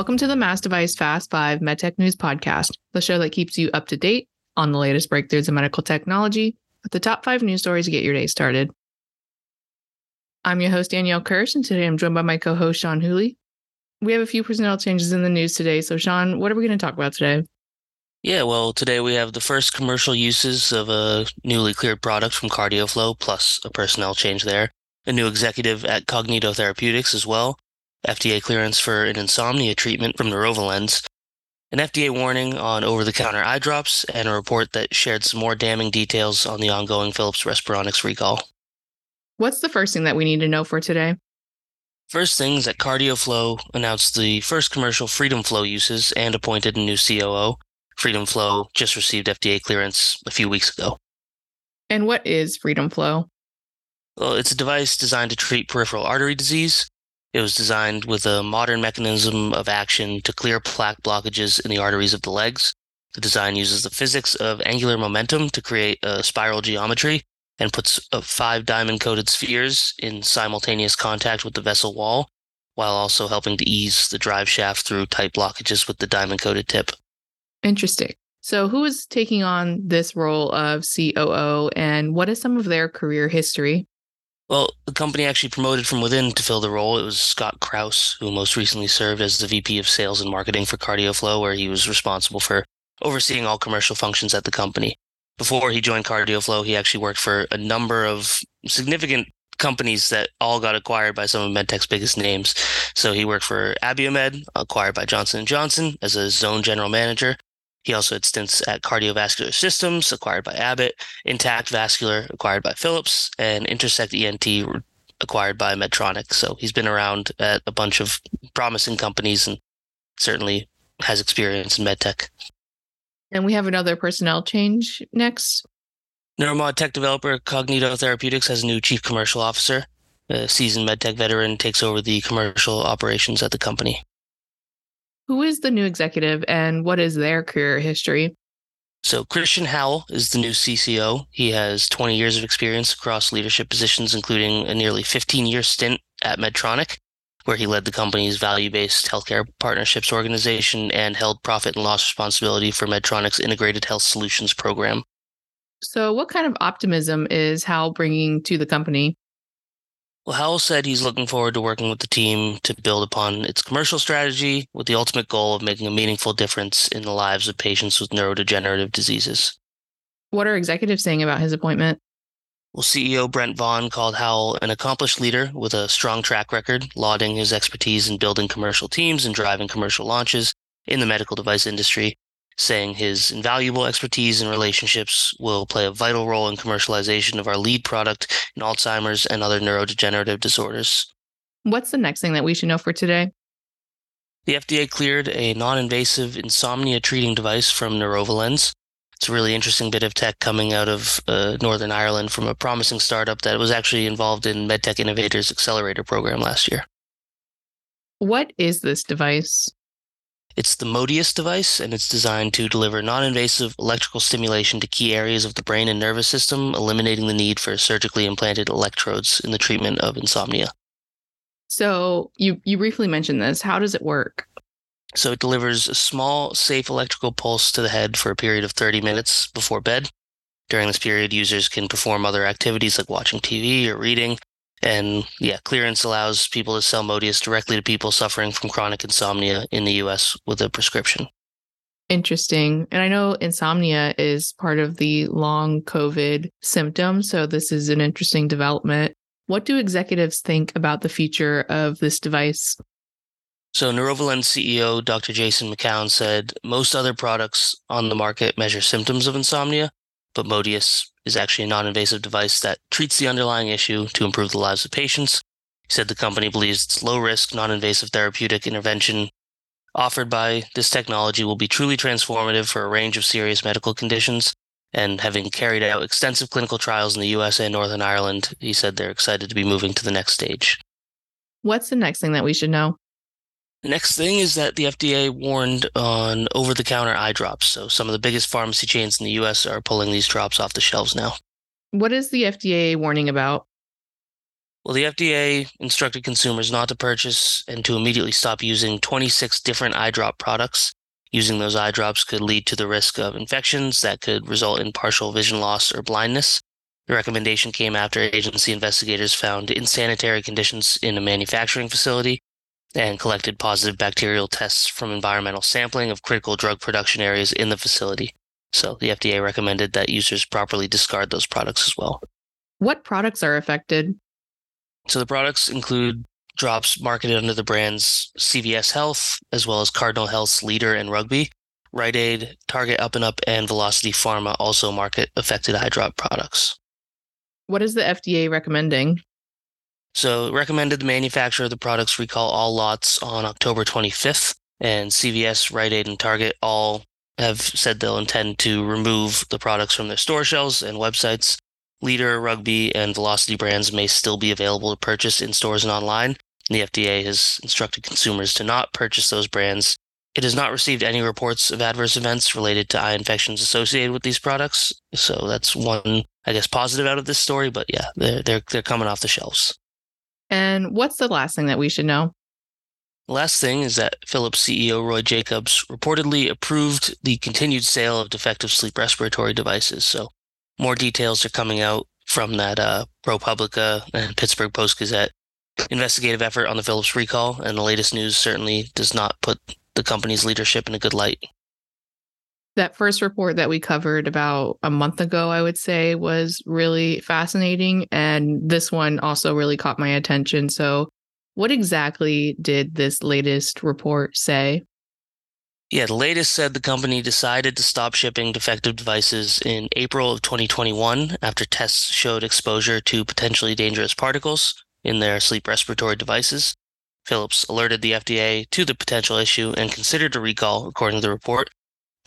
Welcome to the Mass Device Fast 5 MedTech News Podcast, the show that keeps you up to date on the latest breakthroughs in medical technology with the top five news stories to get your day started. I'm your host, Danielle Kirsh, and today I'm joined by my co host, Sean Whooley. We have a few personnel changes in the news today. So, Sean, what are we going to talk about today? Yeah, well, today we have the first commercial uses of a newly cleared product from CardioFlow, plus a personnel change there. A new executive at Cognito Therapeutics as well. FDA clearance for an insomnia treatment from Neurovalens. An FDA warning on over the counter eye drops, and a report that shared some more damning details on the ongoing Philips Respironics recall. What's the first thing that we need to know for today? First things that CardioFlow announced the first commercial Freedom Flow uses and appointed a new COO. Freedom Flow just received FDA clearance a few weeks ago. And what is Freedom Flow? Well, it's a device designed to treat peripheral artery disease. It was designed with a modern mechanism of action to clear plaque blockages in the arteries of the legs. The design uses the physics of angular momentum to create a spiral geometry and puts five diamond coated spheres in simultaneous contact with the vessel wall, while also helping to ease the drive shaft through tight blockages with the diamond coated tip. Interesting. So, who is taking on this role of COO and what is some of their career history? Well, the company actually promoted from within to fill the role. It was Scott Kraus, who most recently served as the VP of Sales and Marketing for CardioFlow, where he was responsible for overseeing all commercial functions at the company. Before he joined CardioFlow, he actually worked for a number of significant companies that all got acquired by some of MedTech's biggest names. So he worked for Abiomed, acquired by Johnson & Johnson as a zone general manager. He also had stints at Cardiovascular Systems, acquired by Abbott, Intact Vascular, acquired by Philips, and Intersect ENT, acquired by Medtronic. So he's been around at a bunch of promising companies and certainly has experience in medtech. And we have another personnel change next. Neuromod tech developer Cognito Therapeutics has a new chief commercial officer. A seasoned medtech veteran takes over the commercial operations at the company. Who is the new executive and what is their career history? So, Christian Howell is the new CCO. He has 20 years of experience across leadership positions, including a nearly 15 year stint at Medtronic, where he led the company's value based healthcare partnerships organization and held profit and loss responsibility for Medtronic's integrated health solutions program. So, what kind of optimism is Howell bringing to the company? Well, Howell said he's looking forward to working with the team to build upon its commercial strategy with the ultimate goal of making a meaningful difference in the lives of patients with neurodegenerative diseases. What are executives saying about his appointment? Well, CEO Brent Vaughan called Howell an accomplished leader with a strong track record, lauding his expertise in building commercial teams and driving commercial launches in the medical device industry saying his invaluable expertise and relationships will play a vital role in commercialization of our lead product in Alzheimer's and other neurodegenerative disorders. What's the next thing that we should know for today? The FDA cleared a non invasive insomnia treating device from Neurovalens. It's a really interesting bit of tech coming out of uh, Northern Ireland from a promising startup that was actually involved in MedTech Innovators Accelerator program last year. What is this device? It's the Modius device, and it's designed to deliver non invasive electrical stimulation to key areas of the brain and nervous system, eliminating the need for surgically implanted electrodes in the treatment of insomnia. So, you, you briefly mentioned this. How does it work? So, it delivers a small, safe electrical pulse to the head for a period of 30 minutes before bed. During this period, users can perform other activities like watching TV or reading, and yeah, clearance allows people to sell Modius directly to people suffering from chronic insomnia in the US with a prescription. Interesting. And I know insomnia is part of the long COVID symptom. So this is an interesting development. What do executives think about the future of this device? So, Neurovalens CEO Dr. Jason McKeown said most other products on the market measure symptoms of insomnia, but Modius is actually a non invasive device that treats the underlying issue to improve the lives of patients. He said the company believes its low risk, non invasive therapeutic intervention offered by this technology will be truly transformative for a range of serious medical conditions. And having carried out extensive clinical trials in the US and Northern Ireland, he said they're excited to be moving to the next stage. What's the next thing that we should know? The next thing is that the FDA warned on over the counter eye drops. So some of the biggest pharmacy chains in the US are pulling these drops off the shelves now. What is the FDA warning about? Well, the FDA instructed consumers not to purchase and to immediately stop using 26 different eye drop products. Using those eye drops could lead to the risk of infections that could result in partial vision loss or blindness. The recommendation came after agency investigators found insanitary conditions in a manufacturing facility and collected positive bacterial tests from environmental sampling of critical drug production areas in the facility. So the FDA recommended that users properly discard those products as well. What products are affected? So the products include drops marketed under the brands CVS Health, as well as Cardinal Health's Leader and Rugby. Rite Aid, Target Up and Up, and Velocity Pharma also market affected eye drop products. What is the FDA recommending? So recommended the manufacturer of the products recall all lots on October 25th, and CVS, Rite Aid, and Target all have said they'll intend to remove the products from their store shelves and websites. Leader, Rugby, and Velocity brands may still be available to purchase in stores and online. The FDA has instructed consumers to not purchase those brands. It has not received any reports of adverse events related to eye infections associated with these products. So that's one, I guess, positive out of this story. But yeah, they're they're they're coming off the shelves. And what's the last thing that we should know? Last thing is that Philips CEO Roy Jakobs reportedly approved the continued sale of defective sleep respiratory devices. So more details are coming out from that uh, ProPublica and Pittsburgh Post Gazette investigative effort on the Philips recall, and the latest news certainly does not put the company's leadership in a good light. That first report that we covered about a month ago, I would say, was really fascinating. And this one also really caught my attention. So, what exactly did this latest report say? Yeah, the latest said the company decided to stop shipping defective devices in April of 2021 after tests showed exposure to potentially dangerous particles in their sleep respiratory devices. Philips alerted the FDA to the potential issue and considered a recall, according to the report,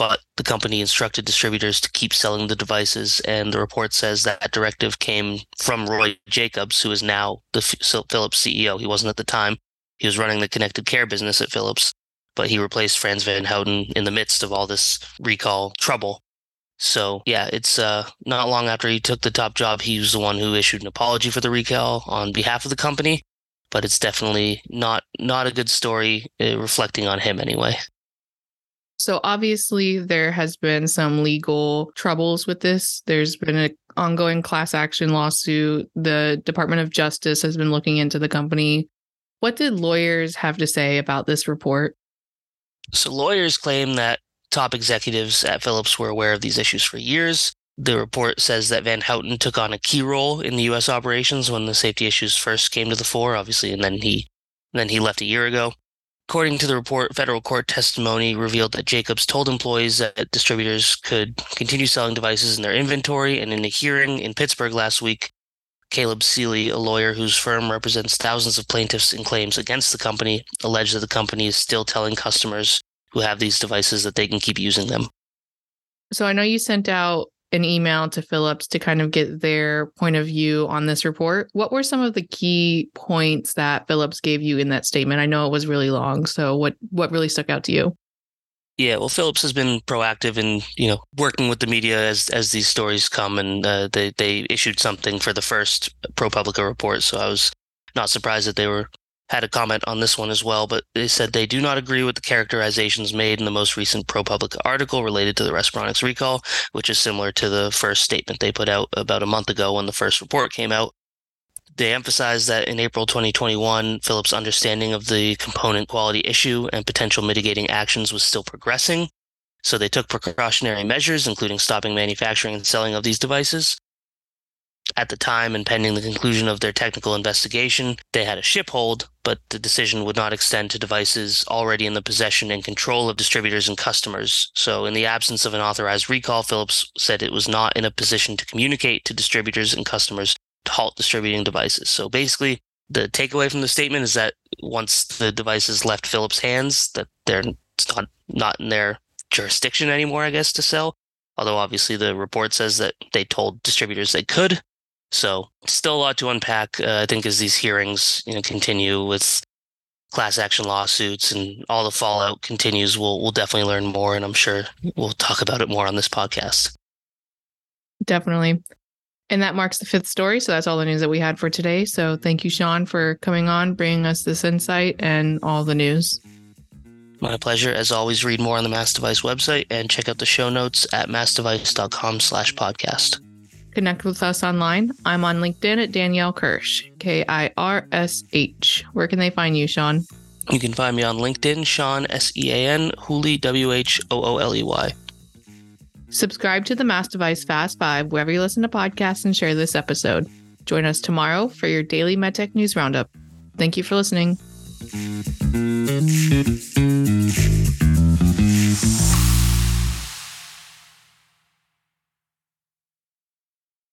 but the company instructed distributors to keep selling the devices. And the report says that directive came from Roy Jakobs, who is now the Philips CEO. He wasn't at the time. He was running the connected care business at Philips but he replaced Frans van Houten in the midst of all this recall trouble. So yeah, it's uh, not long after he took the top job, he was the one who issued an apology for the recall on behalf of the company. But it's definitely not not a good story, uh, reflecting on him anyway. So obviously there has been some legal troubles with this. There's been an ongoing class action lawsuit. The Department of Justice has been looking into the company. What did lawyers have to say about this report? So lawyers claim that top executives at Philips were aware of these issues for years. The report says that Van Houten took on a key role in the U.S. operations when the safety issues first came to the fore, obviously, and then he then he left a year ago. According to the report, federal court testimony revealed that Jakobs told employees that distributors could continue selling devices in their inventory. And in a hearing in Pittsburgh last week, Caleb Seeley, a lawyer whose firm represents thousands of plaintiffs in claims against the company, alleged that the company is still telling customers who have these devices that they can keep using them. So I know you sent out an email to Philips to kind of get their point of view on this report. What were some of the key points that Philips gave you in that statement? I know it was really long, so what what really stuck out to you? Yeah, well, Philips has been proactive in you know working with the media as as these stories come, and uh, they they issued something for the first ProPublica report. So I was not surprised that they were had a comment on this one as well. But they said they do not agree with the characterizations made in the most recent ProPublica article related to the Respironics recall, which is similar to the first statement they put out about a month ago when the first report came out. They emphasized that in April 2021, Philips' understanding of the component quality issue and potential mitigating actions was still progressing. So they took precautionary measures, including stopping manufacturing and selling of these devices. At the time and pending the conclusion of their technical investigation, they had a ship hold, but the decision would not extend to devices already in the possession and control of distributors and customers. So, in the absence of an authorized recall, Philips said it was not in a position to communicate to distributors and customers to halt distributing devices. So basically, the takeaway from the statement is that once the devices left Philips' hands, that they're not not in their jurisdiction anymore, I guess, to sell. Although obviously the report says that they told distributors they could. So still a lot to unpack. Uh, I think as these hearings you know continue with class action lawsuits and all the fallout continues, we'll we'll definitely learn more, and I'm sure we'll talk about it more on this podcast. Definitely. And that marks the fifth story. So that's all the news that we had for today. So thank you, Sean, for coming on, bringing us this insight and all the news. My pleasure. As always, read more on the Mass Device website and check out the show notes at massdevice.com slash podcast. Connect with us online. I'm on LinkedIn at Danielle Kirsh, K I R S H. Where can they find you, Sean? You can find me on LinkedIn, Sean, S E A N, Whooley, W H O O L E Y. Subscribe to the Mass Device Fast Five wherever you listen to podcasts and share this episode. Join us tomorrow for your daily MedTech News Roundup. Thank you for listening.